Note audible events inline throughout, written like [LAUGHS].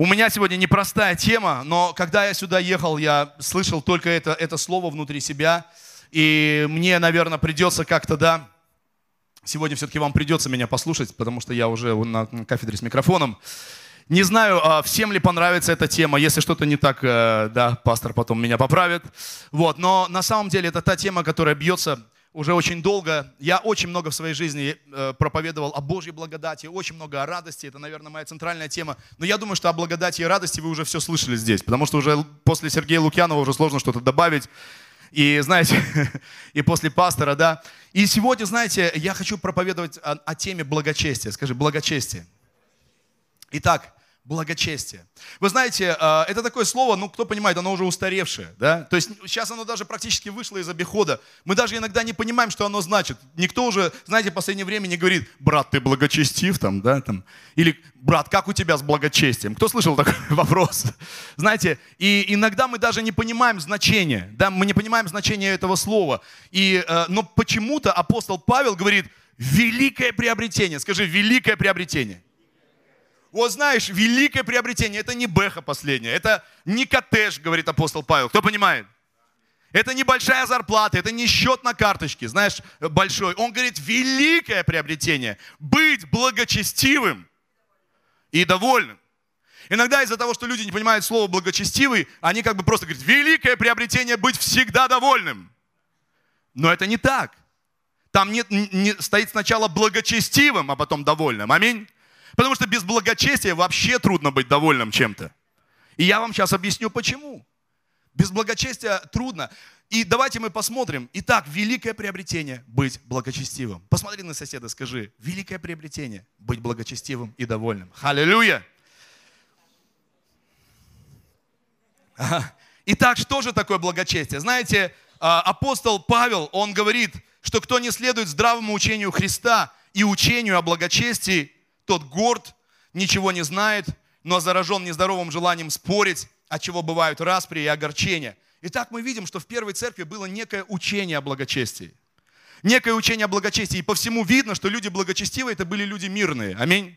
У меня сегодня непростая тема, но когда я сюда ехал, я слышал только это, это слово внутри себя. И мне, наверное, придется как-то, да, сегодня все-таки вам придется меня послушать, потому что я уже на кафедре с микрофоном. Не знаю, а, всем ли понравится эта тема. Если что-то не так, э, да, пастор потом меня поправит. Вот, но на самом деле это та тема, которая бьется уже очень долго. Я очень много в своей жизни э, проповедовал о Божьей благодати, очень много о радости. Это, наверное, моя центральная тема. Но я думаю, что о благодати и радости вы уже все слышали здесь, потому что уже после Сергея Лукьянова уже сложно что-то добавить. И, знаете, [LAUGHS] и после пастора, да. И сегодня, знаете, я хочу проповедовать о, о теме благочестия. Скажи, благочестие. Итак, благочестие. Вы знаете, э, это такое слово, ну, кто понимает, оно уже устаревшее, да? То есть сейчас оно даже практически вышло из обихода. Мы даже иногда не понимаем, что оно значит. Никто уже, знаете, в последнее время не говорит, брат, ты благочестив там, да, там. Или, брат, как у тебя с благочестием? Кто слышал такой [LAUGHS] вопрос? Знаете, и иногда мы даже не понимаем значения, да, мы не понимаем значения этого слова. И, э, но почему-то апостол Павел говорит, великое приобретение. Скажи, великое приобретение. Вот знаешь, великое приобретение, это не бэха последняя, это не коттедж, говорит апостол Павел. Кто понимает? Это не большая зарплата, это не счет на карточке, знаешь, большой. Он говорит, великое приобретение, быть благочестивым и довольным. Иногда из-за того, что люди не понимают слово благочестивый, они как бы просто говорят, великое приобретение быть всегда довольным. Но это не так. Там нет, не, стоит сначала благочестивым, а потом довольным. Аминь. Потому что без благочестия вообще трудно быть довольным чем-то. И я вам сейчас объясню, почему. Без благочестия трудно. И давайте мы посмотрим. Итак, великое приобретение – быть благочестивым. Посмотри на соседа, скажи, великое приобретение – быть благочестивым и довольным. Аллилуйя! Итак, что же такое благочестие? Знаете, а, апостол Павел, он говорит, что кто не следует здравому учению Христа и учению о благочестии, тот горд, ничего не знает, но заражен нездоровым желанием спорить, от чего бывают распри и огорчения. Итак, мы видим, что в первой церкви было некое учение о благочестии. Некое учение о благочестии. И по всему видно, что люди благочестивые, это были люди мирные. Аминь.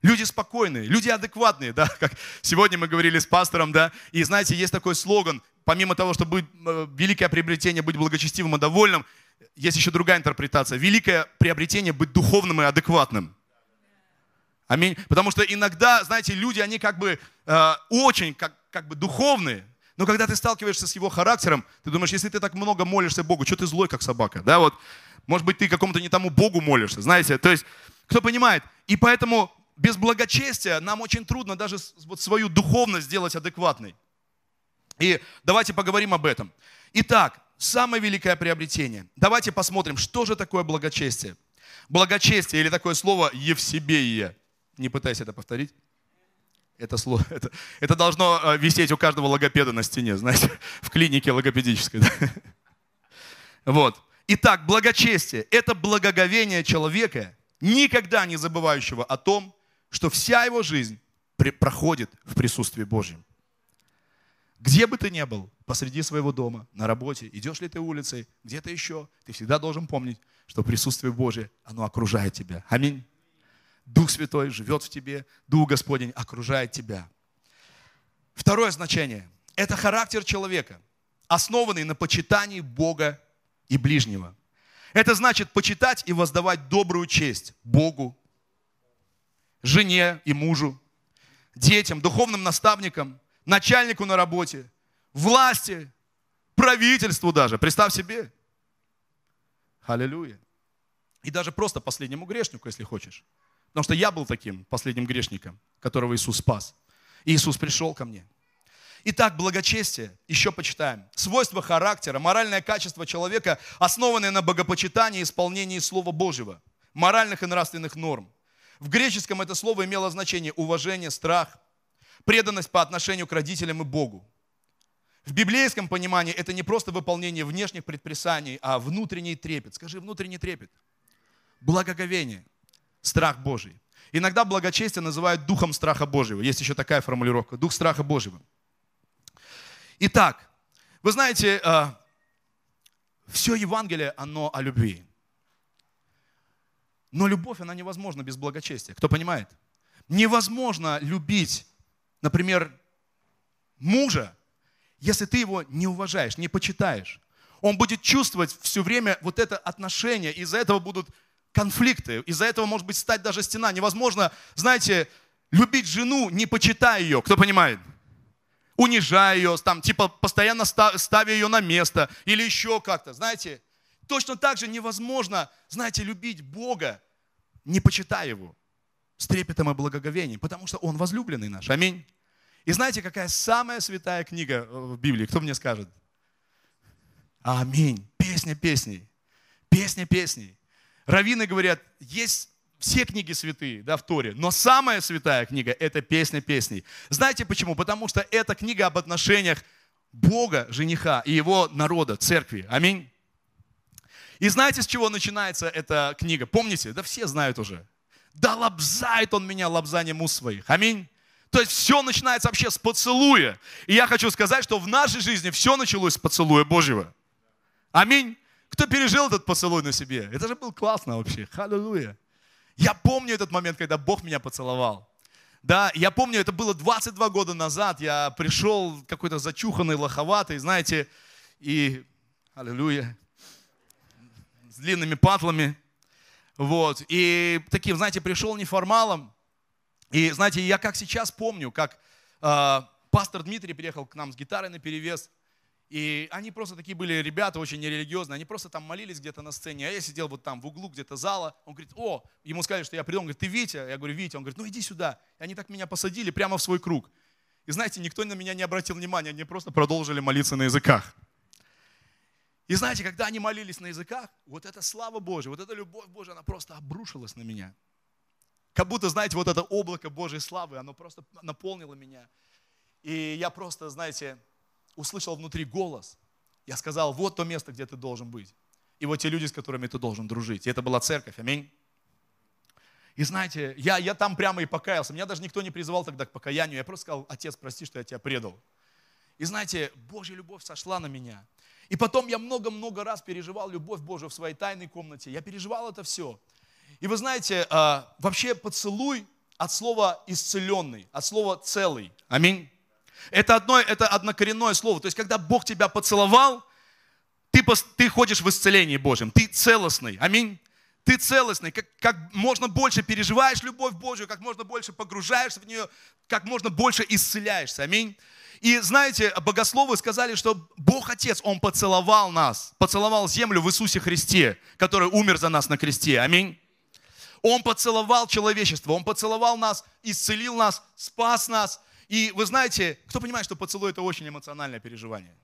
Люди спокойные, люди адекватные, да, как сегодня мы говорили с пастором, да, и знаете, есть такой слоган, помимо того, что быть э, великое приобретение, быть благочестивым и довольным, есть еще другая интерпретация. Великое приобретение быть духовным и адекватным. Аминь. Потому что иногда, знаете, люди, они как бы э, очень как, как бы духовные, но когда ты сталкиваешься с его характером, ты думаешь, если ты так много молишься Богу, что ты злой, как собака, да, вот, может быть, ты какому-то не тому Богу молишься, знаете, то есть, кто понимает, и поэтому без благочестия нам очень трудно даже вот свою духовность сделать адекватной. И давайте поговорим об этом. Итак, самое великое приобретение. Давайте посмотрим, что же такое благочестие. Благочестие или такое слово «евсебеие». Не пытайся это повторить. Это, слово, [LAUGHS] это, это должно э, висеть у каждого логопеда на стене, знаете, [LAUGHS] в клинике логопедической. [LAUGHS] Да? Вот. Итак, благочестие – это благоговение человека, никогда не забывающего о том, что вся его жизнь проходит в присутствии Божьем. Где бы ты ни был, посреди своего дома, на работе, идешь ли ты улицей, где-то еще, ты всегда должен помнить, что присутствие Божье, оно окружает тебя. Аминь. Дух Святой живет в тебе, Дух Господень окружает тебя. Второе значение – это характер человека, основанный на почитании Бога и ближнего. Это значит почитать и воздавать добрую честь Богу, жене и мужу, детям, духовным наставникам, начальнику на работе, власти, правительству даже. Представь себе. Аллилуйя. И даже просто последнему грешнику, если хочешь. Потому что я был таким последним грешником, которого Иисус спас. И Иисус пришел ко мне. Итак, благочестие, еще почитаем. Свойства характера, моральное качество человека, основанное на богопочитании и исполнении Слова Божьего, моральных и нравственных норм. В греческом это слово имело значение уважение, страх, преданность по отношению к родителям и Богу. В библейском понимании это не просто выполнение внешних предписаний, а внутренний трепет. Скажи, внутренний трепет. Благоговение – страх Божий. Иногда благочестие называют духом страха Божьего. Есть еще такая формулировка. Дух страха Божьего. Итак, вы знаете, э, все Евангелие, оно о любви. Но любовь, она невозможна без благочестия. Кто понимает? Невозможно любить например, мужа, если ты его не уважаешь, не почитаешь, он будет чувствовать все время вот это отношение, из-за этого будут конфликты, из-за этого может быть стать даже стена. Невозможно, знаете, любить жену, не почитая ее, кто понимает? Унижая ее, там, типа постоянно ставя ее на место или еще как-то, знаете. Точно так же невозможно, знаете, любить Бога, не почитая Его, с трепетом и благоговением, потому что Он возлюбленный наш. Аминь. И знаете, какая самая святая книга в Библии? Кто мне скажет? Аминь. Песня песней. Песня песней. Равины говорят, есть все книги святые, да, в Торе, но самая святая книга – это песня песней. Знаете почему? Потому что это книга об отношениях Бога, жениха и его народа, церкви. Аминь. И знаете, с чего начинается эта книга? Помните? Да все знают уже. Да лобзает он меня лобзанием уст своих. Аминь. То есть все начинается вообще с поцелуя. И я хочу сказать, что в нашей жизни все началось с поцелуя Божьего. Аминь. Кто пережил этот поцелуй на себе? Это же было классно вообще. Халилуя. Я помню этот момент, когда Бог меня поцеловал. Да, я помню, это было 22 года назад. Я пришел какой-то зачуханный, лоховатый, знаете, и, аллилуйя, с длинными патлами. Вот, и таким, знаете, пришел неформалом. И, знаете, я как сейчас помню, как э, пастор Дмитрий приехал к нам с гитарой на перевес. И они просто такие были ребята очень нерелигиозные, они просто там молились где-то на сцене, а я сидел вот там в углу где-то зала, он говорит, о, ему сказали, что я приду, он говорит, ты Витя? Я говорю, Витя, он говорит, ну иди сюда. И они так меня посадили прямо в свой круг. И знаете, никто на меня не обратил внимания, они просто продолжили молиться на языках. И знаете, когда они молились на языках, вот эта слава Божья, вот эта любовь Божья, она просто обрушилась на меня. Как будто, знаете, вот это облако Божьей славы, оно просто наполнило меня. И я просто, знаете, услышал внутри голос. Я сказал, вот то место, где ты должен быть. И вот те люди, с которыми ты должен дружить. И это была церковь. Аминь. И знаете, я, я там прямо и покаялся. Меня даже никто не призывал тогда к покаянию. Я просто сказал, отец, прости, что я тебя предал. И знаете, Божья любовь сошла на меня. И потом я много-много раз переживал любовь Божию в своей тайной комнате. Я переживал это все. И вы знаете, а, вообще поцелуй от слова исцеленный, от слова целый. Аминь. Это, одно, это однокоренное слово. То есть, когда Бог тебя поцеловал, ты, ты ходишь в исцелении Божьем. Ты целостный. Аминь. Ты целостный. Как, как можно больше переживаешь любовь Божью, как можно больше погружаешься в нее, как можно больше исцеляешься. Аминь. И знаете, богословы сказали, что Бог Отец, Он поцеловал нас, поцеловал землю в Иисусе Христе, который умер за нас на кресте. Аминь. Он поцеловал человечество, Он поцеловал нас, исцелил нас, спас нас, и вы знаете, кто понимает, что поцелуй это очень эмоциональное переживание?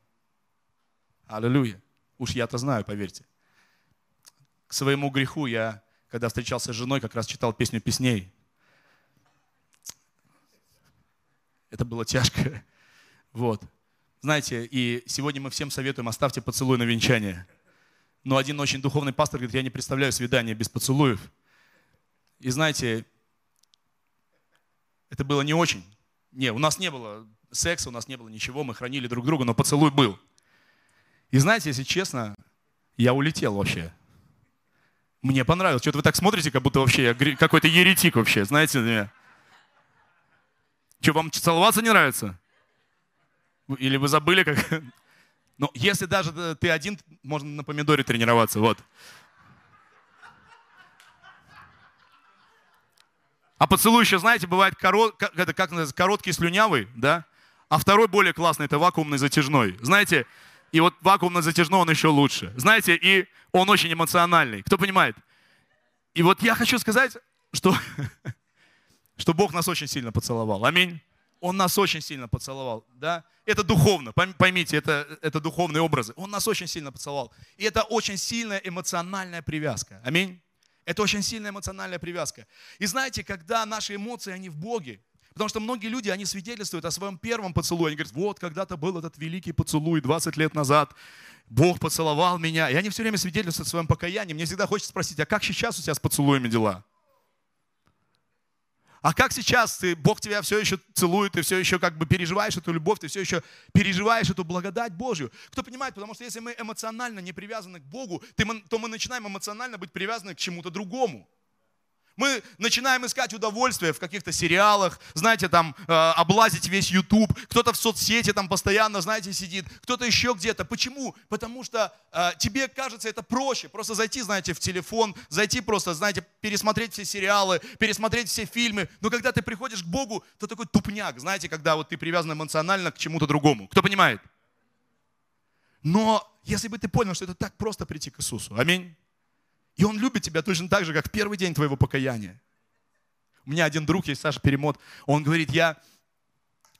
Аллилуйя. Уж я-то знаю, поверьте. К своему греху я, когда встречался с женой, как раз читал песню песней. Это было тяжко. [LAUGHS] Вот. Знаете, и сегодня мы всем советуем, оставьте поцелуй на венчание. Но один очень духовный пастор говорит, я не представляю свидание без поцелуев. И знаете, это было не очень. Не, у нас не было секса, у нас не было ничего, мы хранили друг друга, но поцелуй был. И знаете, если честно, я улетел вообще. Мне понравилось. Что-то вы так смотрите, как будто вообще я какой-то еретик вообще, знаете. Мне. Что, вам целоваться не нравится? Или вы забыли, как... [LAUGHS] Ну, если даже ты один, можно на помидоре тренироваться, вот. А поцелуй еще, знаете, бывает корот, это как называется, короткий слюнявый, да? А второй более классный, это вакуумный затяжной. Знаете, и вот вакуумный затяжной, он еще лучше. Знаете, и он очень эмоциональный. Кто понимает? И вот я хочу сказать, что, [LAUGHS] что Бог нас очень сильно поцеловал. Аминь. Он нас очень сильно поцеловал, да? Это духовно, поймите, это, это духовные образы. Он нас очень сильно поцеловал. И это очень сильная эмоциональная привязка. Аминь. Это очень сильная эмоциональная привязка. И знаете, когда наши эмоции, они в Боге, Потому что многие люди, они свидетельствуют о своем первом поцелуе. Они говорят, вот когда-то был этот великий поцелуй 20 лет назад. Бог поцеловал меня. И они все время свидетельствуют о своем покаянии. Мне всегда хочется спросить, а как сейчас у тебя с поцелуями дела? А как сейчас ты, Бог тебя все еще целует, ты все еще как бы переживаешь эту любовь, ты все еще переживаешь эту благодать Божью? Кто понимает? Потому что если мы эмоционально не привязаны к Богу, то мы начинаем эмоционально быть привязаны к чему-то другому. Мы начинаем искать удовольствие в каких-то сериалах, знаете, там, э, облазить весь YouTube. Кто-то в соцсети там постоянно, знаете, сидит, кто-то еще где-то. Почему? Потому что э, тебе кажется это проще. Просто зайти, знаете, в телефон, зайти просто, знаете, пересмотреть все сериалы, пересмотреть все фильмы. Но когда ты приходишь к Богу, то такой тупняк, знаете, когда вот ты привязан эмоционально к чему-то другому. Кто понимает? Но если бы ты понял, что это так просто прийти к Иисусу. Аминь. И Он любит тебя точно так же, как в первый день твоего покаяния. У меня один друг есть, Саша Перемот, он говорит, я,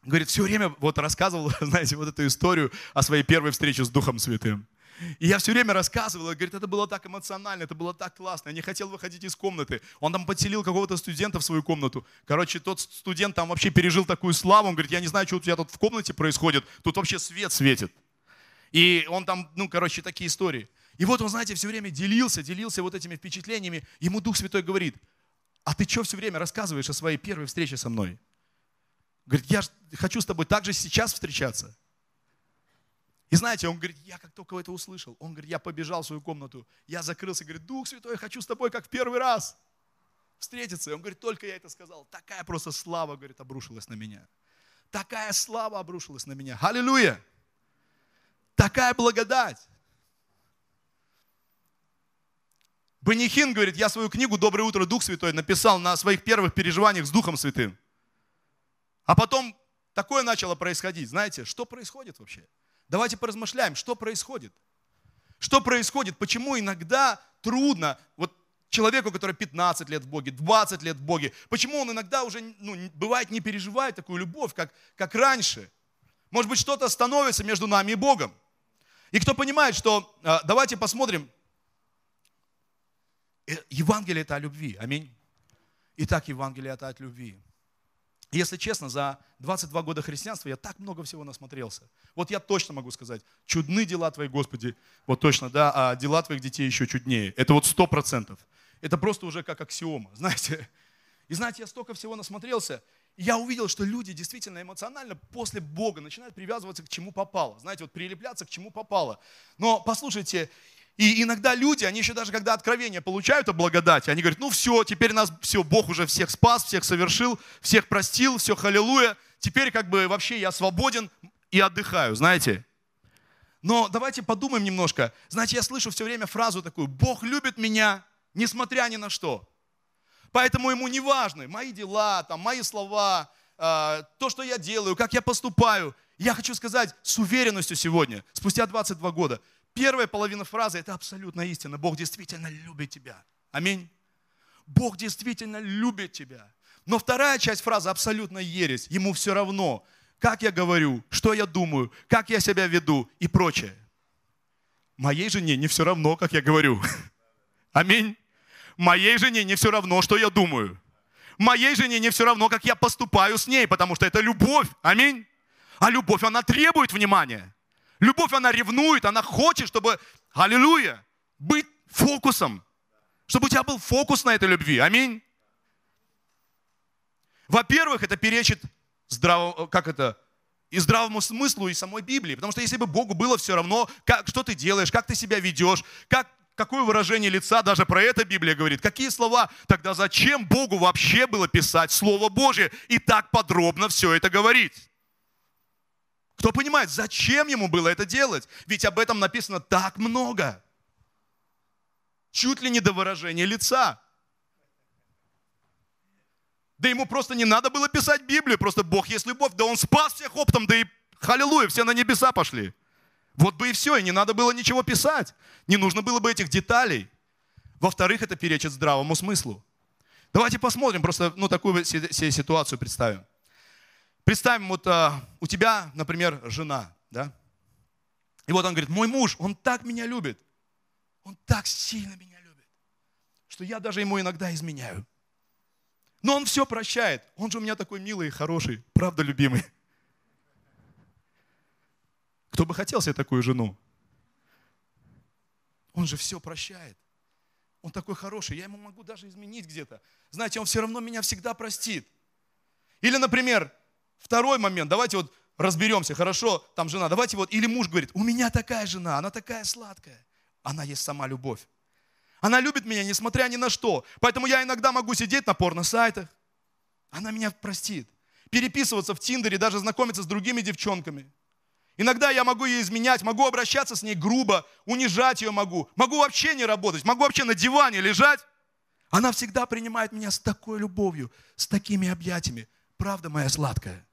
говорит, все время вот рассказывал, [LAUGHS] знаете, вот эту историю о своей первой встрече с Духом Святым. И я все время рассказывал, говорит, это было так эмоционально, это было так классно, я не хотел выходить из комнаты. Он там подселил какого-то студента в свою комнату. Короче, тот студент там вообще пережил такую славу, он говорит, я не знаю, что у тебя тут в комнате происходит, тут вообще свет светит. И он там, ну, короче, такие истории. И вот он, знаете, все время делился, делился вот этими впечатлениями. Ему Дух Святой говорит, а ты что все время рассказываешь о своей первой встрече со мной? Говорит, я хочу с тобой также сейчас встречаться. И знаете, он говорит, я как только это услышал, он говорит, я побежал в свою комнату, я закрылся, говорит, Дух Святой, я хочу с тобой как в первый раз встретиться. И он говорит, только я это сказал, такая просто слава, говорит, обрушилась на меня. Такая слава обрушилась на меня. Аллилуйя! Такая благодать. Банихин говорит, я свою книгу «Доброе утро, Дух Святой» написал на своих первых переживаниях с Духом Святым. А потом такое начало происходить. Знаете, что происходит вообще? Давайте поразмышляем, что происходит. Что происходит? Почему иногда трудно, вот человеку, который 15 лет в Боге, 20 лет в Боге, почему он иногда уже, ну, бывает, не переживает такую любовь, как, как раньше? Может быть, что-то становится между нами и Богом. И кто понимает, что, а, давайте посмотрим, Евангелие это о любви. Аминь. Итак, Евангелие это от любви. Если честно, за 22 года христианства я так много всего насмотрелся. Вот я точно могу сказать, чудны дела Твои, Господи, вот точно, да, а дела Твоих детей еще чуднее. Это вот сто процентов. Это просто уже как аксиома, [LAUGHS] знаете. И знаете, я столько всего насмотрелся, я увидел, что люди действительно эмоционально после Бога начинают привязываться к чему попало. Знаете, вот прилепляться к чему попало. Но послушайте, и иногда люди, они еще даже когда откровение получают о благодати, они говорят, ну все, теперь нас, все, Бог уже всех спас, всех совершил, всех простил, все, халилуя, теперь как бы вообще я свободен и отдыхаю, знаете. Но давайте подумаем немножко. Знаете, я слышу все время фразу такую, Бог любит меня, несмотря ни на что. Поэтому ему не важны мои дела, там, мои слова, э, то, что я делаю, как я поступаю. Я хочу сказать с уверенностью сегодня, спустя 22 года, Первая половина фразы – это абсолютно истина. Бог действительно любит тебя. Аминь. Бог действительно любит тебя. Но вторая часть фразы абсолютно ересь. Ему все равно, как я говорю, что я думаю, как я себя веду и прочее. Моей жене не все равно, как я говорю. [LAUGHS] Аминь. Моей жене не все равно, что я думаю. Моей жене не все равно, как я поступаю с ней, потому что это любовь. Аминь. А любовь, она требует внимания. Любовь, она ревнует, она хочет, чтобы, аллилуйя, быть фокусом. Чтобы у тебя был фокус на этой любви. Аминь. Во-первых, это перечит здраво, как это, и здравому смыслу, и самой Библии. Потому что если бы Богу было все равно, как, что ты делаешь, как ты себя ведешь, как, какое выражение лица, даже про это Библия говорит, какие слова, тогда зачем Богу вообще было писать Слово Божье и так подробно все это говорить? Кто понимает, зачем ему было это делать? Ведь об этом написано так много. Чуть ли не до выражения лица. Да ему просто не надо было писать Библию, просто Бог есть любовь. Да он спас всех оптом, да и халилуя, все на небеса пошли. Вот бы и все, и не надо было ничего писать. Не нужно было бы этих деталей. Во-вторых, это перечит здравому смыслу. Давайте посмотрим, просто ну, такую себе ситуацию представим. Представим, вот а, у тебя, например, жена, да? И вот он говорит, мой муж, он так меня любит, он так сильно меня любит, что я даже ему иногда изменяю. Но он все прощает. Он же у меня такой милый хороший, правда, любимый. Кто бы хотел себе такую жену? Он же все прощает. Он такой хороший, я ему могу даже изменить где-то. Знаете, он все равно меня всегда простит. Или, например, Второй момент, давайте вот разберемся, хорошо, там жена, давайте вот, или муж говорит, у меня такая жена, она такая сладкая, она есть сама любовь. Она любит меня, несмотря ни на что. Поэтому я иногда могу сидеть на порно-сайтах. Она меня простит. Переписываться в Тиндере, даже знакомиться с другими девчонками. Иногда я могу ее изменять, могу обращаться с ней грубо, унижать ее могу. Могу вообще не работать, могу вообще на диване лежать. Она всегда принимает меня с такой любовью, с такими объятиями. Правда моя сладкая.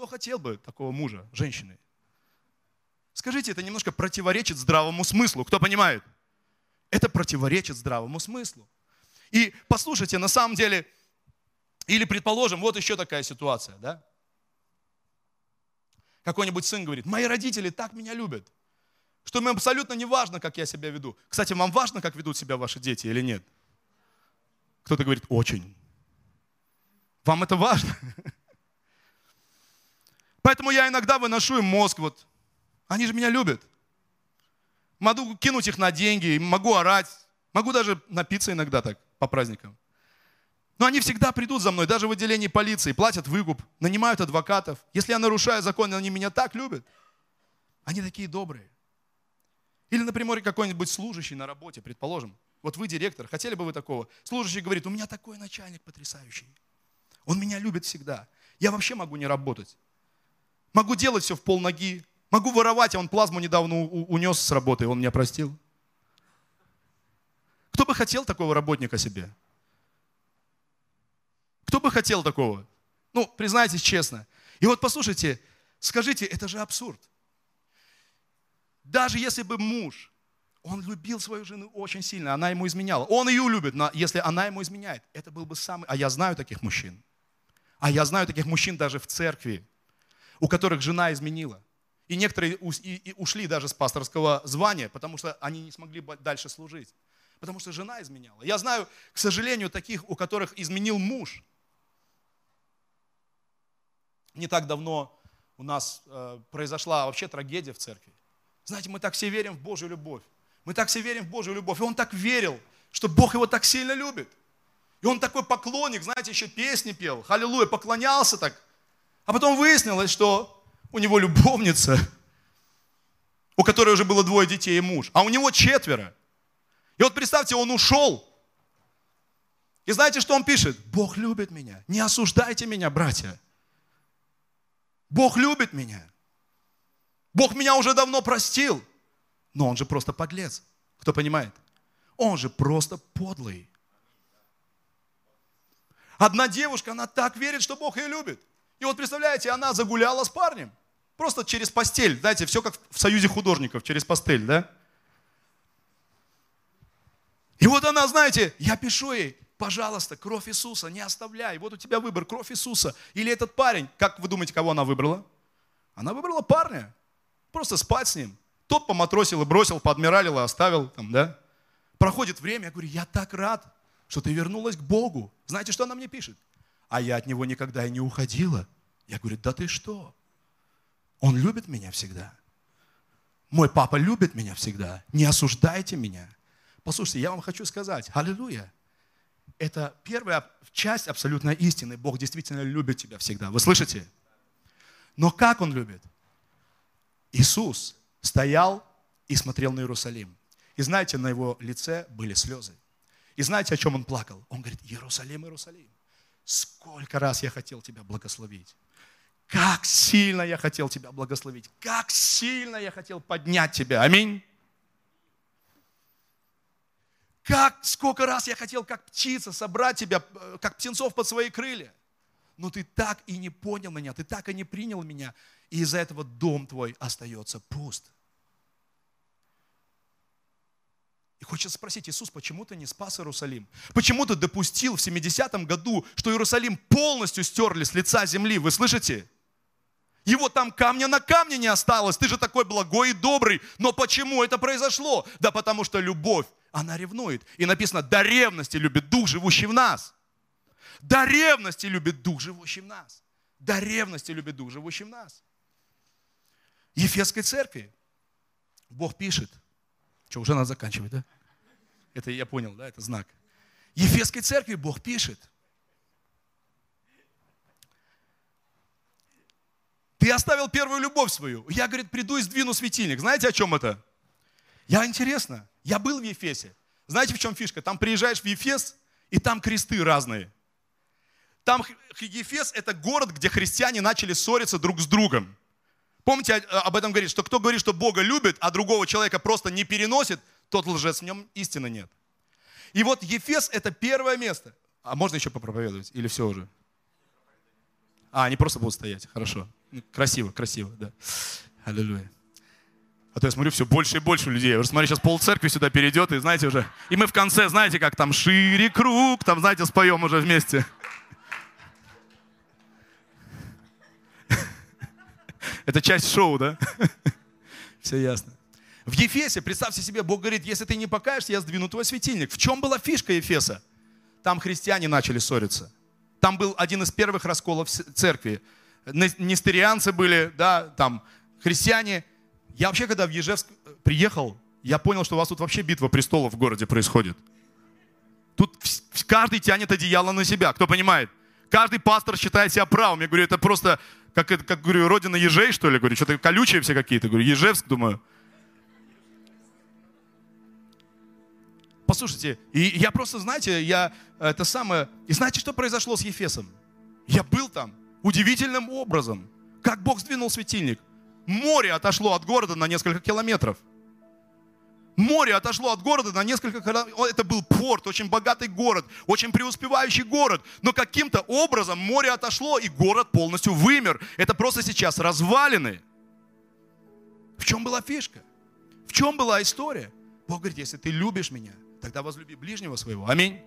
Кто хотел бы такого мужа, женщины? Скажите, это немножко противоречит здравому смыслу. Кто понимает? Это противоречит здравому смыслу. И послушайте, на самом деле, или предположим, вот еще такая ситуация, да? Какой-нибудь сын говорит, мои родители так меня любят, что им абсолютно не важно, как я себя веду. Кстати, вам важно, как ведут себя ваши дети или нет? Кто-то говорит, очень. Вам это важно? [LAUGHS] Поэтому я иногда выношу им мозг, вот, они же меня любят. Могу кинуть их на деньги, могу орать, могу даже напиться иногда так по праздникам. Но они всегда придут за мной, даже в отделении полиции, платят выкуп, нанимают адвокатов. Если я нарушаю закон, они меня так любят. Они такие добрые. Или, например, какой-нибудь служащий на работе, предположим. Вот вы директор, хотели бы вы такого? Служащий говорит, у меня такой начальник потрясающий. Он меня любит всегда. Я вообще могу не работать. Могу делать все в полноги. Могу воровать, а он плазму недавно унес с работы, он меня простил. Кто бы хотел такого работника себе? Кто бы хотел такого? Ну, признайтесь честно. И вот послушайте, скажите, это же абсурд. Даже если бы муж, он любил свою жену очень сильно, она ему изменяла. Он ее любит, но если она ему изменяет, это был бы самый... А я знаю таких мужчин. А я знаю таких мужчин даже в церкви, у которых жена изменила. И некоторые ушли даже с пасторского звания, потому что они не смогли дальше служить. Потому что жена изменяла. Я знаю, к сожалению, таких, у которых изменил муж не так давно у нас э, произошла вообще трагедия в церкви. Знаете, мы так все верим в Божью любовь. Мы так все верим в Божью любовь. И он так верил, что Бог его так сильно любит. И он такой поклонник, знаете, еще песни пел. Халилуя, поклонялся так. А потом выяснилось, что у него любовница, у которой уже было двое детей и муж, а у него четверо. И вот представьте, он ушел. И знаете, что он пишет? Бог любит меня. Не осуждайте меня, братья. Бог любит меня. Бог меня уже давно простил. Но он же просто подлец. Кто понимает? Он же просто подлый. Одна девушка, она так верит, что Бог ее любит. И вот представляете, она загуляла с парнем. Просто через постель. Знаете, все как в союзе художников, через постель, да? И вот она, знаете, я пишу ей, пожалуйста, кровь Иисуса, не оставляй. Вот у тебя выбор, кровь Иисуса. Или этот парень, как вы думаете, кого она выбрала? Она выбрала парня. Просто спать с ним. Тот поматросил и бросил, поадмиралил и оставил там, да? Проходит время, я говорю, я так рад, что ты вернулась к Богу. Знаете, что она мне пишет? А я от него никогда и не уходила. Я говорю, да ты что? Он любит меня всегда. Мой папа любит меня всегда. Не осуждайте меня. Послушайте, я вам хочу сказать, аллилуйя это первая часть абсолютной истины. Бог действительно любит тебя всегда. Вы слышите? Но как Он любит? Иисус стоял и смотрел на Иерусалим. И знаете, на его лице были слезы. И знаете, о чем он плакал? Он говорит, Иерусалим, Иерусалим, сколько раз я хотел тебя благословить. Как сильно я хотел тебя благословить. Как сильно я хотел поднять тебя. Аминь. Как, сколько раз я хотел, как птица, собрать тебя, э, как птенцов под свои крылья. Но ты так и не понял меня, ты так и не принял меня. И из-за этого дом твой остается пуст. И хочется спросить, Иисус, почему ты не спас Иерусалим? Почему ты допустил в 70-м году, что Иерусалим полностью стерли с лица земли? Вы слышите? Его там камня на камне не осталось. Ты же такой благой и добрый. Но почему это произошло? Да потому что любовь она ревнует. И написано, до ревности любит Дух, живущий в нас. До ревности любит Дух, живущий в нас. До ревности любит Дух, живущий в нас. Ефесской церкви Бог пишет. Что, уже надо заканчивать, да? Это я понял, да, это знак. Ефесской церкви Бог пишет. Ты оставил первую любовь свою. Я, говорит, приду и сдвину светильник. Знаете, о чем это? Я интересно. Я был в Ефесе. Знаете, в чем фишка? Там приезжаешь в Ефес, и там кресты разные. Там Ефес – это город, где христиане начали ссориться друг с другом. Помните, об этом говорит, что кто говорит, что Бога любит, а другого человека просто не переносит, тот лжец, в нем истины нет. И вот Ефес – это первое место. А можно еще попроповедовать? Или все уже? А, они просто будут стоять. Хорошо. Ну, красиво, красиво, да. Аллилуйя. А то я смотрю, все больше и больше людей. Я уже смотрю, сейчас пол церкви сюда перейдет, и знаете уже. И мы в конце, знаете, как там шире круг, там, знаете, споем уже вместе. Это часть шоу, да? [LAUGHS] Все ясно. В Ефесе, представьте себе, Бог говорит, если ты не покаешься, я сдвину твой светильник. В чем была фишка Ефеса? Там христиане начали ссориться. Там был один из первых расколов церкви. Нестерианцы были, да, там христиане. Я вообще, когда в Ежевск приехал, я понял, что у вас тут вообще битва престолов в городе происходит. Тут каждый тянет одеяло на себя, кто понимает? Каждый пастор считает себя правым. Я говорю, это просто, как, как говорю, родина ежей, что ли? Говорю, что-то колючие все какие-то. Говорю, Ежевск, думаю. Послушайте, и я просто, знаете, я это самое... И знаете, что произошло с Ефесом? Я был там удивительным образом. Как Бог сдвинул светильник. Море отошло от города на несколько километров. Море отошло от города на несколько. Это был порт, очень богатый город, очень преуспевающий город. Но каким-то образом море отошло, и город полностью вымер. Это просто сейчас развалины. В чем была фишка? В чем была история? Бог говорит, если ты любишь меня, тогда возлюби ближнего своего. Аминь.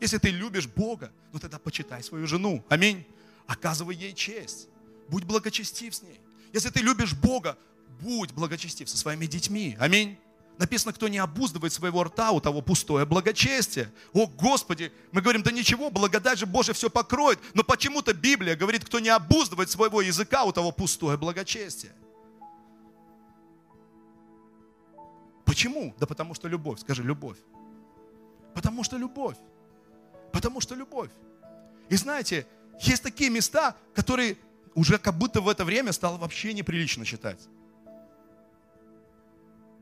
Если ты любишь Бога, ну тогда почитай свою жену. Аминь. Оказывай ей честь. Будь благочестив с ней. Если ты любишь Бога, будь благочестив со своими детьми. Аминь. Написано, кто не обуздывает своего рта, у того пустое благочестие. О, Господи, мы говорим, да ничего, благодать же Божия все покроет. Но почему-то Библия говорит, кто не обуздывает своего языка, у того пустое благочестие. Почему? Да потому что любовь. Скажи, любовь. Потому что любовь. Потому что любовь. И знаете, есть такие места, которые уже как будто в это время стало вообще неприлично читать.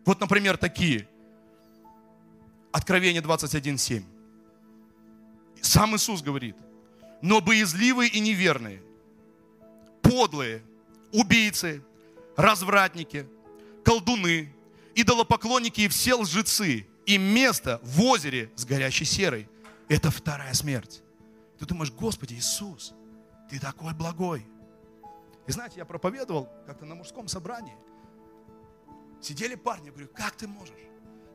Вот, например, такие. Откровение 21.7. Сам Иисус говорит, но боязливые и неверные, подлые, убийцы, развратники, колдуны, идолопоклонники и все лжецы и место в озере с горящей серой. Это вторая смерть. Ты думаешь, Господи Иисус, ты такой благой. И знаете, я проповедовал как-то на мужском собрании. Сидели парни, я говорю, как ты можешь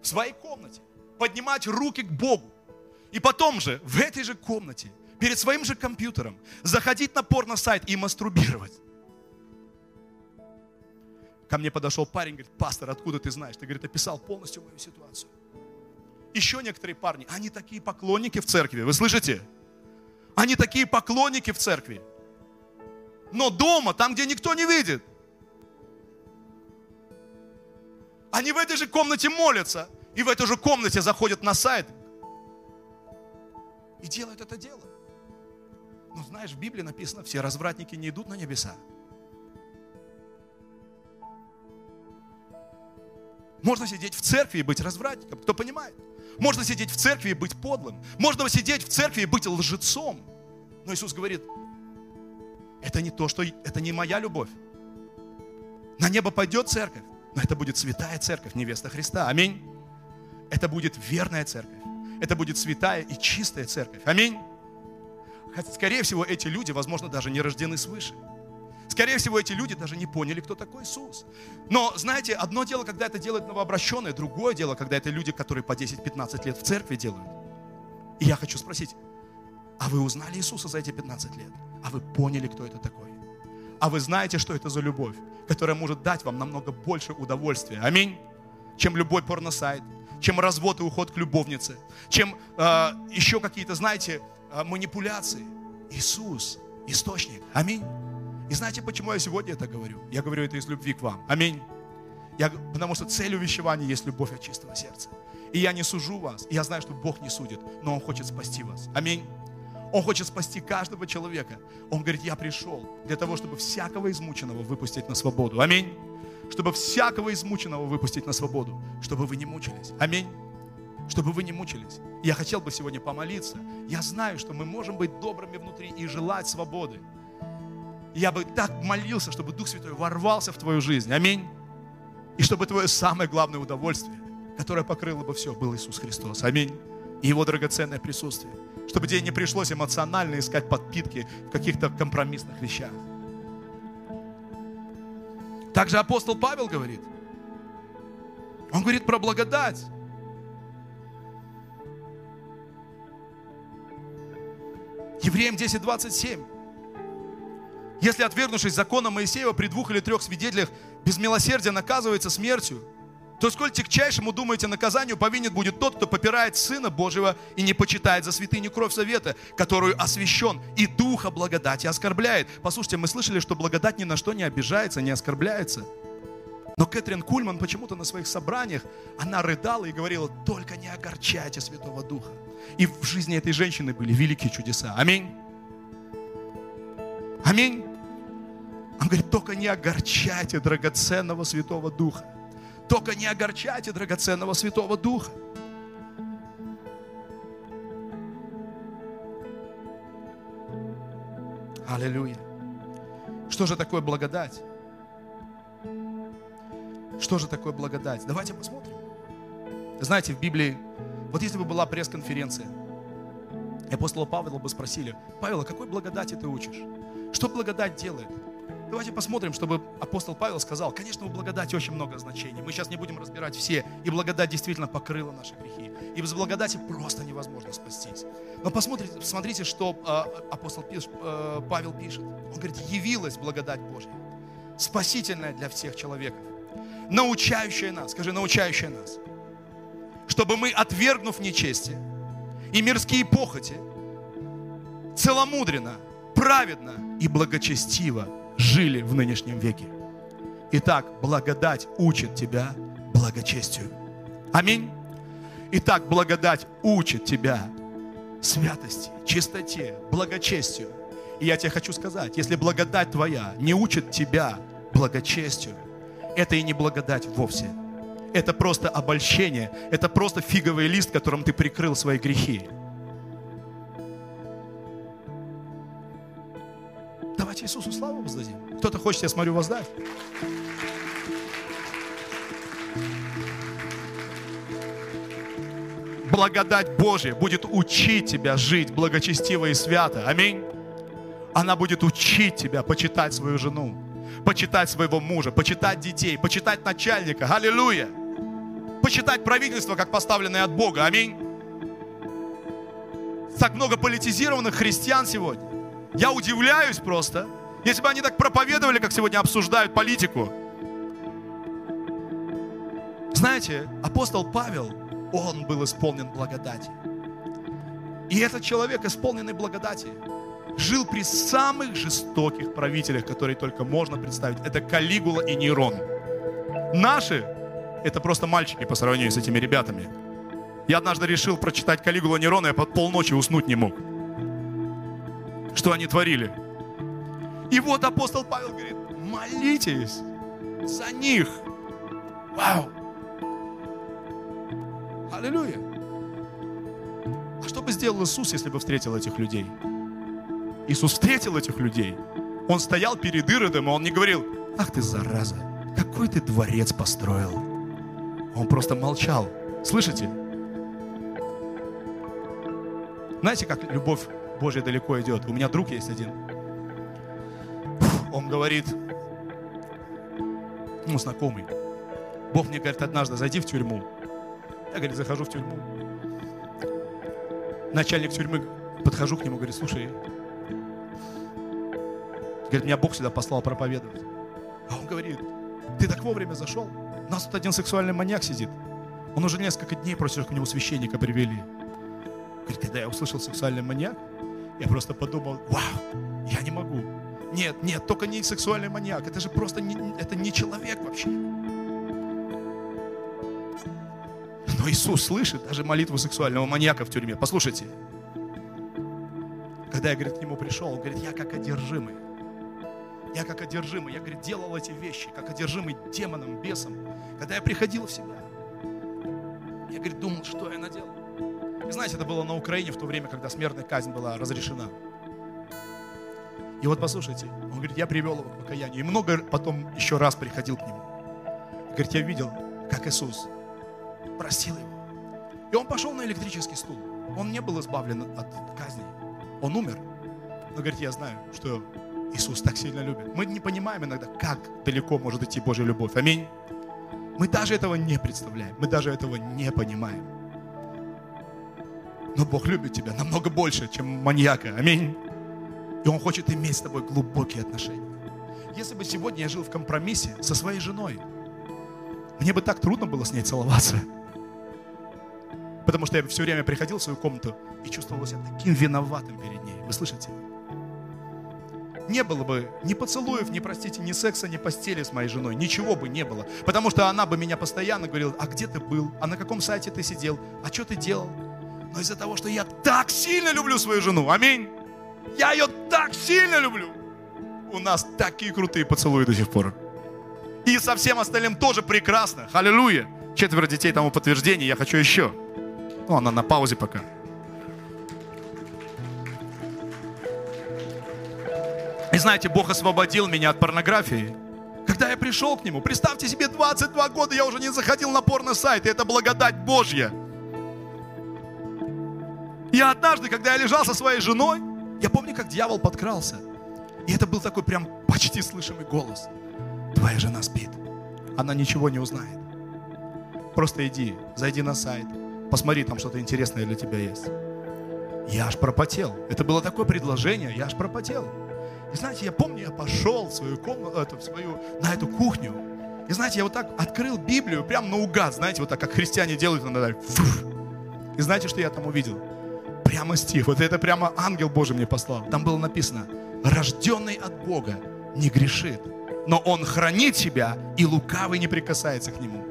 в своей комнате поднимать руки к Богу, и потом же в этой же комнате, перед своим же компьютером, заходить на порно-сайт и мастурбировать. Ко мне подошел парень, говорит, пастор, откуда ты знаешь? Ты, говорит, описал полностью мою ситуацию. Еще некоторые парни, они такие поклонники в церкви, вы слышите? Они такие поклонники в церкви. Но дома, там, где никто не видит, они в этой же комнате молятся, и в этой же комнате заходят на сайт и делают это дело. Но знаешь, в Библии написано, все развратники не идут на небеса. Можно сидеть в церкви и быть развратником, кто понимает? Можно сидеть в церкви и быть подлым. Можно сидеть в церкви и быть лжецом. Но Иисус говорит, это не то, что это не моя любовь. На небо пойдет церковь, но это будет святая церковь, невеста Христа. Аминь. Это будет верная церковь. Это будет святая и чистая церковь. Аминь. Хотя, скорее всего, эти люди, возможно, даже не рождены свыше. Скорее всего, эти люди даже не поняли, кто такой Иисус. Но, знаете, одно дело, когда это делают новообращенные, другое дело, когда это люди, которые по 10-15 лет в церкви делают. И я хочу спросить, а вы узнали Иисуса за эти 15 лет? А вы поняли, кто это такой? А вы знаете, что это за любовь, которая может дать вам намного больше удовольствия? Аминь. Чем любой порносайт, чем развод и уход к любовнице, чем э, еще какие-то, знаете, э, манипуляции. Иисус, источник. Аминь. И знаете, почему я сегодня это говорю? Я говорю это из любви к вам. Аминь. Я, потому что цель увещевания есть любовь от чистого сердца. И я не сужу вас. И я знаю, что Бог не судит, но Он хочет спасти вас. Аминь. Он хочет спасти каждого человека. Он говорит, я пришел для того, чтобы всякого измученного выпустить на свободу. Аминь. Чтобы всякого измученного выпустить на свободу, чтобы вы не мучились. Аминь. чтобы вы не мучились. Я хотел бы сегодня помолиться. Я знаю, что мы можем быть добрыми внутри и желать свободы. Я бы так молился, чтобы Дух Святой ворвался в твою жизнь. Аминь. И чтобы твое самое главное удовольствие, которое покрыло бы все, был Иисус Христос. Аминь. И Его драгоценное присутствие. Чтобы тебе не пришлось эмоционально искать подпитки в каких-то компромиссных вещах. Также апостол Павел говорит. Он говорит про благодать. Евреям 10, 27. Если, отвергнувшись закона Моисеева при двух или трех свидетелях, без милосердия наказывается смертью, то сколь тягчайшему, думаете, наказанию повинен будет тот, кто попирает Сына Божьего и не почитает за святыню кровь совета, которую освящен, и Духа благодати оскорбляет. Послушайте, мы слышали, что благодать ни на что не обижается, не оскорбляется. Но Кэтрин Кульман почему-то на своих собраниях, она рыдала и говорила, только не огорчайте Святого Духа. И в жизни этой женщины были великие чудеса. Аминь. Аминь. Он говорит, только не огорчайте драгоценного Святого Духа. Только не огорчайте драгоценного Святого Духа. Аллилуйя. Что же такое благодать? Что же такое благодать? Давайте посмотрим. Знаете, в Библии, вот если бы была пресс-конференция, апостола Павла бы спросили, Павел, а какой благодати ты учишь? Что благодать делает? Давайте посмотрим, чтобы апостол Павел сказал, конечно, у благодати очень много значений. Мы сейчас не будем разбирать все. И благодать действительно покрыла наши грехи. И без благодати просто невозможно спастись. Но посмотрите, посмотрите, что э, апостол э, Павел пишет. Он говорит, явилась благодать Божья, спасительная для всех человеков, научающая нас, скажи, научающая нас, чтобы мы, отвергнув нечестие и мирские похоти, целомудренно, праведно и благочестиво жили в нынешнем веке. Итак, благодать учит тебя благочестию. Аминь. Итак, благодать учит тебя святости, чистоте, благочестию. И я тебе хочу сказать, если благодать твоя не учит тебя благочестию, это и не благодать вовсе. Это просто обольщение, это просто фиговый лист, которым ты прикрыл свои грехи. Иисусу славу воздадим. Кто-то хочет, я смотрю, воздать. Благодать Божья будет учить тебя жить благочестиво и свято. Аминь. Она будет учить тебя почитать свою жену, почитать своего мужа, почитать детей, почитать начальника. Аллилуйя. Почитать правительство, как поставленное от Бога. Аминь. Так много политизированных христиан сегодня. Я удивляюсь просто, если бы они так проповедовали, как сегодня обсуждают политику. Знаете, апостол Павел, он был исполнен благодати. И этот человек, исполненный благодати, жил при самых жестоких правителях, которые только можно представить. Это Калигула и Нерон. Наши – это просто мальчики по сравнению с этими ребятами. Я однажды решил прочитать Калигула Нерона, я под полночи уснуть не мог что они творили. И вот апостол Павел говорит, молитесь за них. Вау! Аллилуйя! А что бы сделал Иисус, если бы встретил этих людей? Иисус встретил этих людей. Он стоял перед Иродом, и он не говорил, ах ты зараза, какой ты дворец построил. Он просто молчал. Слышите? Знаете, как любовь Божья далеко идет. У меня друг есть один. Он говорит, ну, знакомый. Бог мне говорит однажды, зайди в тюрьму. Я, говорит, захожу в тюрьму. Начальник тюрьмы, подхожу к нему, говорит, слушай, говорит, меня Бог сюда послал проповедовать. А он говорит, ты так вовремя зашел. У нас тут один сексуальный маньяк сидит. Он уже несколько дней просит, к нему священника привели. Говорит, когда я услышал сексуальный маньяк, я просто подумал, вау, я не могу. Нет, нет, только не сексуальный маньяк. Это же просто не, это не человек вообще. Но Иисус слышит даже молитву сексуального маньяка в тюрьме. Послушайте. Когда я, говорит, к нему пришел, он говорит, я как одержимый. Я как одержимый. Я, говорит, делал эти вещи, как одержимый демоном, бесом. Когда я приходил в себя. Я, говорит, думал, что я наделал. И знаете, это было на Украине в то время, когда смертная казнь была разрешена. И вот послушайте, он говорит, я привел его к покаянию. И много потом еще раз приходил к нему. Говорит, я видел, как Иисус простил его. И он пошел на электрический стул. Он не был избавлен от казни. Он умер. Но говорит, я знаю, что Иисус так сильно любит. Мы не понимаем иногда, как далеко может идти Божья любовь. Аминь. Мы даже этого не представляем. Мы даже этого не понимаем. Но Бог любит тебя намного больше, чем маньяка. Аминь. И Он хочет иметь с тобой глубокие отношения. Если бы сегодня я жил в компромиссе со своей женой, мне бы так трудно было с ней целоваться. Потому что я все время приходил в свою комнату и чувствовал себя таким виноватым перед ней. Вы слышите? Не было бы ни поцелуев, ни, простите, ни секса, ни постели с моей женой. Ничего бы не было. Потому что она бы меня постоянно говорила, а где ты был? А на каком сайте ты сидел? А что ты делал? Но из-за того, что я так сильно люблю свою жену, аминь, я ее так сильно люблю. У нас такие крутые поцелуи до сих пор. И со всем остальным тоже прекрасно. Аллилуйя. Четверо детей тому подтверждение. Я хочу еще. Ну, она на паузе пока. И знаете, Бог освободил меня от порнографии. Когда я пришел к Нему, представьте себе, 22 года я уже не заходил на порно-сайт, и это благодать Божья. И однажды, когда я лежал со своей женой, я помню, как дьявол подкрался. И это был такой прям почти слышимый голос. Твоя жена спит. Она ничего не узнает. Просто иди, зайди на сайт, посмотри, там что-то интересное для тебя есть. Я аж пропотел. Это было такое предложение, я аж пропотел. И знаете, я помню, я пошел в свою комнату, в свою, на эту кухню. И знаете, я вот так открыл Библию прям наугад, знаете, вот так, как христиане делают иногда. И знаете, что я там увидел? Прямо стих. Вот это прямо ангел Божий мне послал. Там было написано, рожденный от Бога не грешит, но он хранит себя, и лукавый не прикасается к нему.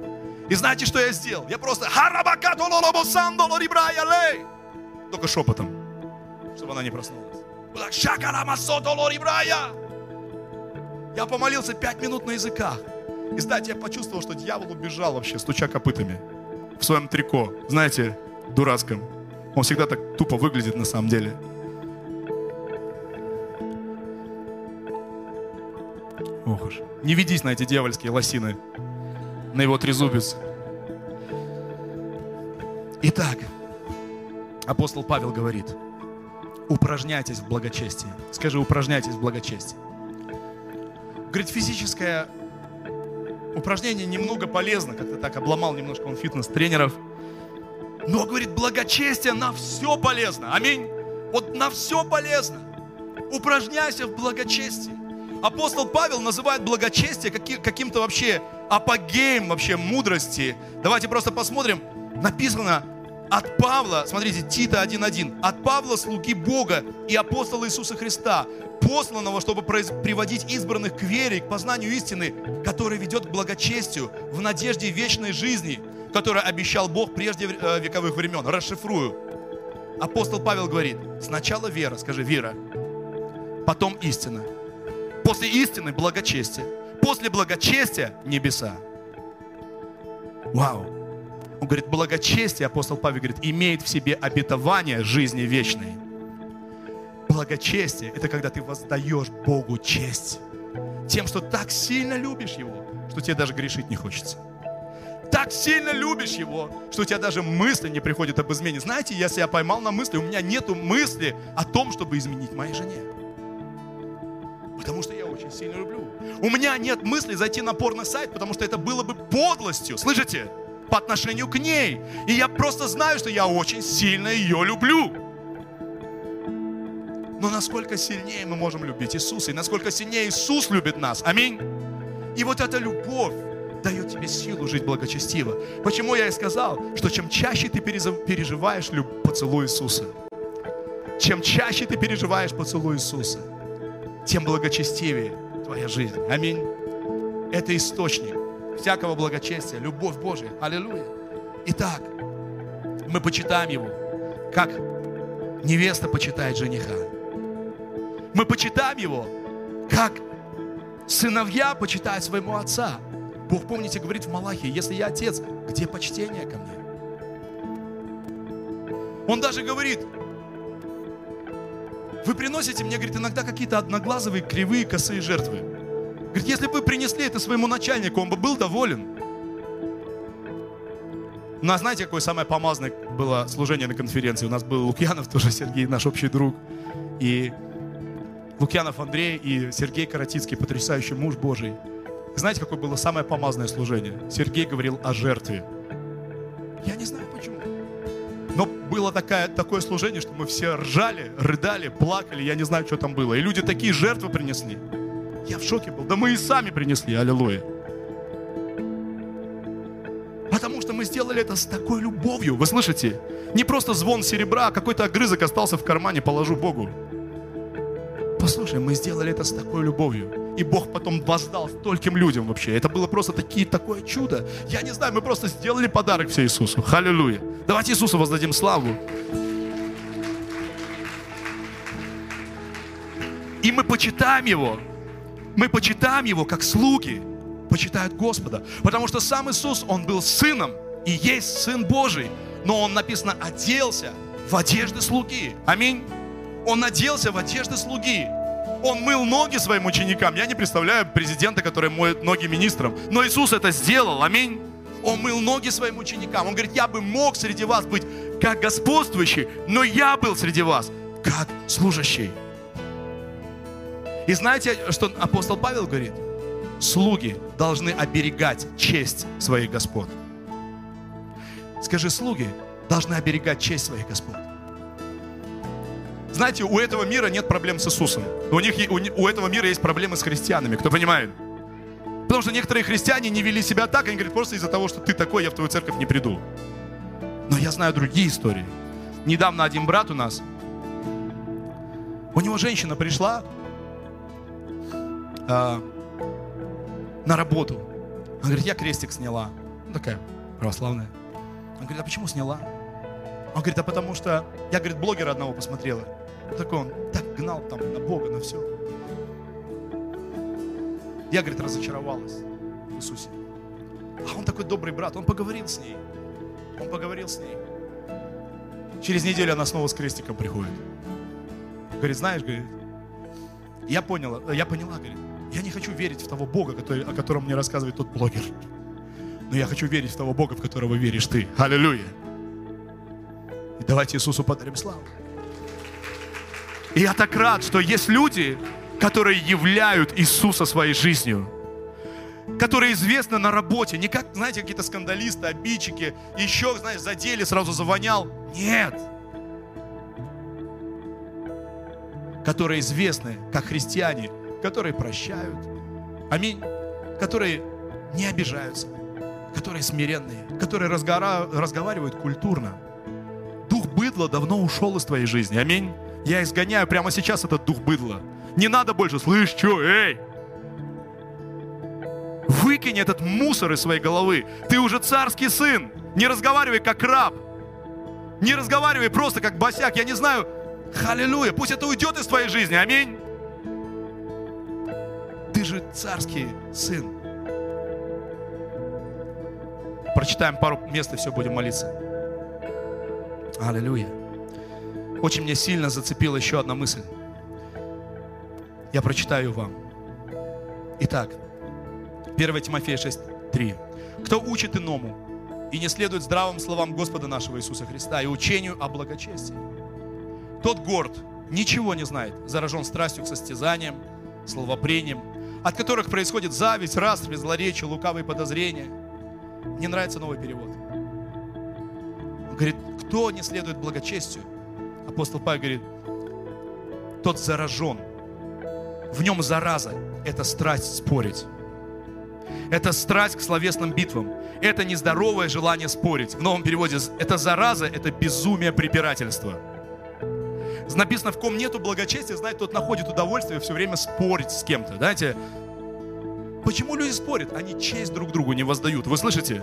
И знаете, что я сделал? Я просто только шепотом, чтобы она не проснулась. Я помолился пять минут на языках. И знаете, я почувствовал, что дьявол убежал вообще, стуча копытами в своем трико, знаете, дурацком. Он всегда так тупо выглядит на самом деле. Ох уж. Не ведись на эти дьявольские лосины, на его трезубец. Итак, апостол Павел говорит, упражняйтесь в благочестии. Скажи, упражняйтесь в благочестии. Говорит, физическое упражнение немного полезно, как-то так обломал немножко он фитнес-тренеров – но, говорит, благочестие на все полезно. Аминь. Вот на все полезно. Упражняйся в благочестии. Апостол Павел называет благочестие каким-то вообще апогеем вообще мудрости. Давайте просто посмотрим. Написано от Павла, смотрите, Тита 1.1, от Павла, слуги Бога и апостола Иисуса Христа, посланного, чтобы приводить избранных к вере, к познанию истины, который ведет к благочестию в надежде вечной жизни – которое обещал Бог прежде э, вековых времен. Расшифрую. Апостол Павел говорит, сначала вера, скажи вера, потом истина. После истины благочестие. После благочестия небеса. Вау. Он говорит, благочестие, апостол Павел говорит, имеет в себе обетование жизни вечной. Благочестие – это когда ты воздаешь Богу честь. Тем, что так сильно любишь Его, что тебе даже грешить не хочется так сильно любишь его, что у тебя даже мысли не приходят об измене. Знаете, я себя поймал на мысли, у меня нету мысли о том, чтобы изменить моей жене. Потому что я очень сильно люблю. У меня нет мысли зайти на порно-сайт, потому что это было бы подлостью, слышите, по отношению к ней. И я просто знаю, что я очень сильно ее люблю. Но насколько сильнее мы можем любить Иисуса, и насколько сильнее Иисус любит нас. Аминь. И вот эта любовь, дает тебе силу жить благочестиво. Почему я и сказал, что чем чаще ты переживаешь поцелуй Иисуса, чем чаще ты переживаешь поцелуй Иисуса, тем благочестивее твоя жизнь. Аминь. Это источник всякого благочестия, любовь Божия. Аллилуйя. Итак, мы почитаем Его, как невеста почитает жениха. Мы почитаем Его, как сыновья почитают своему отца. Бог, помните, говорит в Малахии, если я отец, где почтение ко мне? Он даже говорит, вы приносите мне, говорит, иногда какие-то одноглазовые, кривые, косые жертвы. Говорит, если бы вы принесли это своему начальнику, он бы был доволен. У нас, знаете, какое самое помазанное было служение на конференции? У нас был Лукьянов, тоже Сергей, наш общий друг. И Лукьянов Андрей и Сергей Каратицкий, потрясающий муж Божий. Знаете, какое было самое помазанное служение? Сергей говорил о жертве. Я не знаю почему. Но было такое, такое служение, что мы все ржали, рыдали, плакали, я не знаю, что там было. И люди такие жертвы принесли. Я в шоке был. Да мы и сами принесли, аллилуйя. Потому что мы сделали это с такой любовью. Вы слышите? Не просто звон серебра, а какой-то огрызок остался в кармане, положу Богу. Послушай, мы сделали это с такой любовью. И Бог потом воздал стольким людям вообще. Это было просто такие, такое чудо. Я не знаю, мы просто сделали подарок все Иисусу. Халилуя. Давайте Иисусу воздадим славу. И мы почитаем Его. Мы почитаем Его как слуги почитают Господа. Потому что сам Иисус, Он был сыном и есть Сын Божий. Но Он, написано, оделся в одежды слуги. Аминь. Он оделся в одежды слуги. Он мыл ноги своим ученикам. Я не представляю президента, который моет ноги министрам. Но Иисус это сделал. Аминь. Он мыл ноги своим ученикам. Он говорит, я бы мог среди вас быть как господствующий, но я был среди вас как служащий. И знаете, что апостол Павел говорит? Слуги должны оберегать честь своих господ. Скажи, слуги должны оберегать честь своих господ. Знаете, у этого мира нет проблем с Иисусом. У, них, у, у этого мира есть проблемы с христианами, кто понимает? Потому что некоторые христиане не вели себя так, они говорят, просто из-за того, что ты такой, я в твою церковь не приду. Но я знаю другие истории. Недавно один брат у нас, у него женщина пришла э, на работу. Она говорит, я крестик сняла. Ну, такая православная. Он говорит, а почему сняла? Он говорит, а потому что я, говорит, блогера одного посмотрела. Такой он так гнал там на Бога, на все. Я, говорит, разочаровалась в Иисусе. А он такой добрый брат, он поговорил с ней. Он поговорил с ней. Через неделю она снова с крестиком приходит. Говорит, знаешь, говорит, я поняла, я поняла, говорит, я не хочу верить в того Бога, который, о котором мне рассказывает тот блогер. Но я хочу верить в того Бога, в которого веришь ты. Аллилуйя. И давайте Иисусу подарим славу. И я так рад, что есть люди, которые являют Иисуса своей жизнью. Которые известны на работе. Не как, знаете, какие-то скандалисты, обидчики. Еще, знаешь, задели, сразу завонял. Нет. Которые известны как христиане, которые прощают. Аминь. Которые не обижаются. Которые смиренные. Которые разговаривают культурно. Дух быдла давно ушел из твоей жизни. Аминь. Я изгоняю прямо сейчас этот дух быдла. Не надо больше, слышь, что, эй! Выкинь этот мусор из своей головы. Ты уже царский сын. Не разговаривай как раб. Не разговаривай просто как босяк. Я не знаю. Халилуя. Пусть это уйдет из твоей жизни. Аминь. Ты же царский сын. Прочитаем пару мест и все, будем молиться. Аллилуйя. Очень мне сильно зацепила еще одна мысль. Я прочитаю вам. Итак, 1 Тимофея 6:3. Кто учит иному и не следует здравым словам Господа нашего Иисуса Христа и учению о благочестии, тот горд, ничего не знает, заражен страстью к состязаниям, словопрением, от которых происходит зависть, распри, злоречие, лукавые подозрения. Мне нравится новый перевод. Он говорит, кто не следует благочестию, апостол Павел говорит, тот заражен. В нем зараза. Это страсть спорить. Это страсть к словесным битвам. Это нездоровое желание спорить. В новом переводе это зараза, это безумие препирательства. Написано, в ком нету благочестия, знает, тот находит удовольствие все время спорить с кем-то. Знаете, почему люди спорят? Они честь друг другу не воздают. Вы слышите?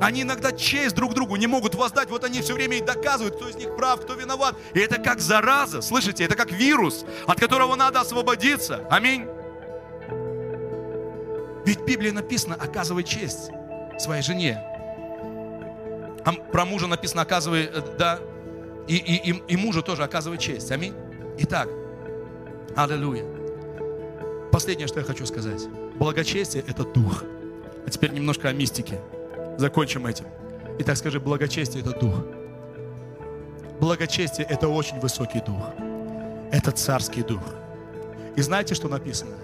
Они иногда честь друг другу не могут воздать. Вот они все время и доказывают, кто из них прав, кто виноват. И это как зараза, слышите? Это как вирус, от которого надо освободиться. Аминь. Ведь в Библии написано, оказывай честь своей жене. А про мужа написано, оказывай, э, да, и, и, и, и мужу тоже оказывать честь. Аминь. Итак, аллилуйя. Последнее, что я хочу сказать. Благочестие – это дух. А теперь немножко о мистике. Закончим этим. Итак, скажи, благочестие – это дух. Благочестие – это очень высокий дух. Это царский дух. И знаете, что написано?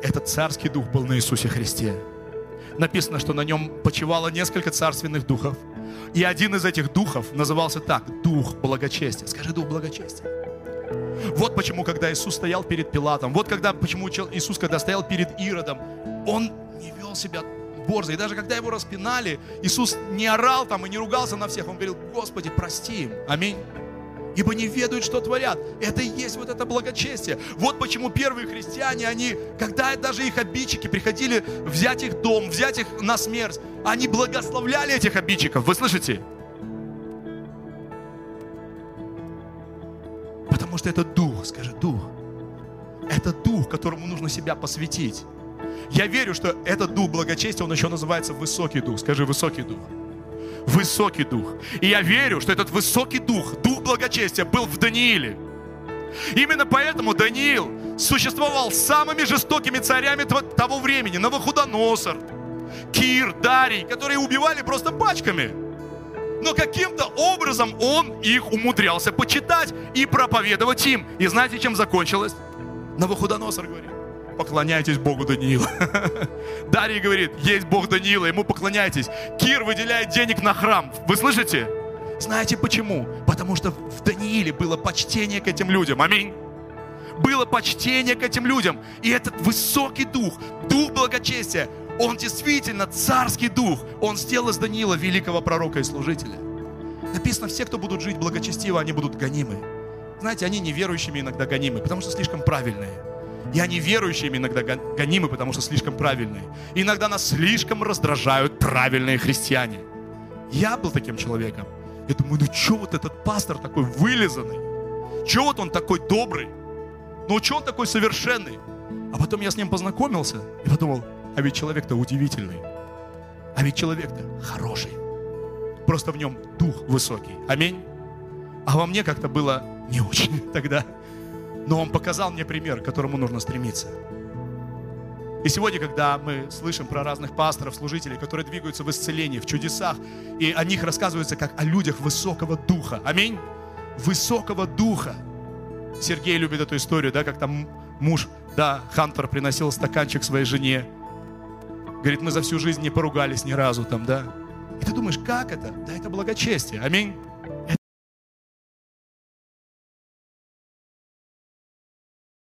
Этот царский дух был на Иисусе Христе. Написано, что на нем почивало несколько царственных духов. И один из этих духов назывался так, дух благочестия. Скажи, дух благочестия. Вот почему, когда Иисус стоял перед Пилатом, вот когда, почему Иисус, когда стоял перед Иродом, Он не вел себя борзо. И даже когда его распинали, Иисус не орал там и не ругался на всех. Он говорил, Господи, прости им. Аминь ибо не ведают, что творят. Это и есть вот это благочестие. Вот почему первые христиане, они, когда даже их обидчики приходили взять их дом, взять их на смерть, они благословляли этих обидчиков. Вы слышите? Потому что это дух, скажи, дух. Это дух, которому нужно себя посвятить. Я верю, что этот дух благочестия, он еще называется высокий дух. Скажи, высокий дух. Высокий дух. И я верю, что этот высокий дух, дух благочестия был в Данииле. Именно поэтому Даниил существовал с самыми жестокими царями того времени. Навуходоносор, Кир, Дарий, которые убивали просто пачками. Но каким-то образом он их умудрялся почитать и проповедовать им. И знаете, чем закончилось? Навуходоносор говорит, поклоняйтесь Богу Даниила. [LAUGHS] Дарья говорит, есть Бог Даниила, ему поклоняйтесь. Кир выделяет денег на храм. Вы слышите? Знаете почему? Потому что в Данииле было почтение к этим людям. Аминь. Было почтение к этим людям. И этот высокий дух, дух благочестия, он действительно царский дух. Он сделал из Даниила великого пророка и служителя. Написано, все, кто будут жить благочестиво, они будут гонимы. Знаете, они неверующими иногда гонимы, потому что слишком правильные. И они верующими иногда гонимы, потому что слишком правильные. И иногда нас слишком раздражают правильные христиане. Я был таким человеком. Я думаю, ну что вот этот пастор такой вылизанный? Что вот он такой добрый? Ну что он такой совершенный? А потом я с ним познакомился и подумал, а ведь человек-то удивительный. А ведь человек-то хороший. Просто в нем дух высокий. Аминь. А во мне как-то было не очень [LAUGHS] тогда. Но он показал мне пример, к которому нужно стремиться. И сегодня, когда мы слышим про разных пасторов, служителей, которые двигаются в исцелении, в чудесах, и о них рассказывается как о людях высокого духа. Аминь. Высокого духа. Сергей любит эту историю, да, как там муж, да, Хантер приносил стаканчик своей жене. Говорит, мы за всю жизнь не поругались ни разу там, да. И ты думаешь, как это? Да это благочестие. Аминь.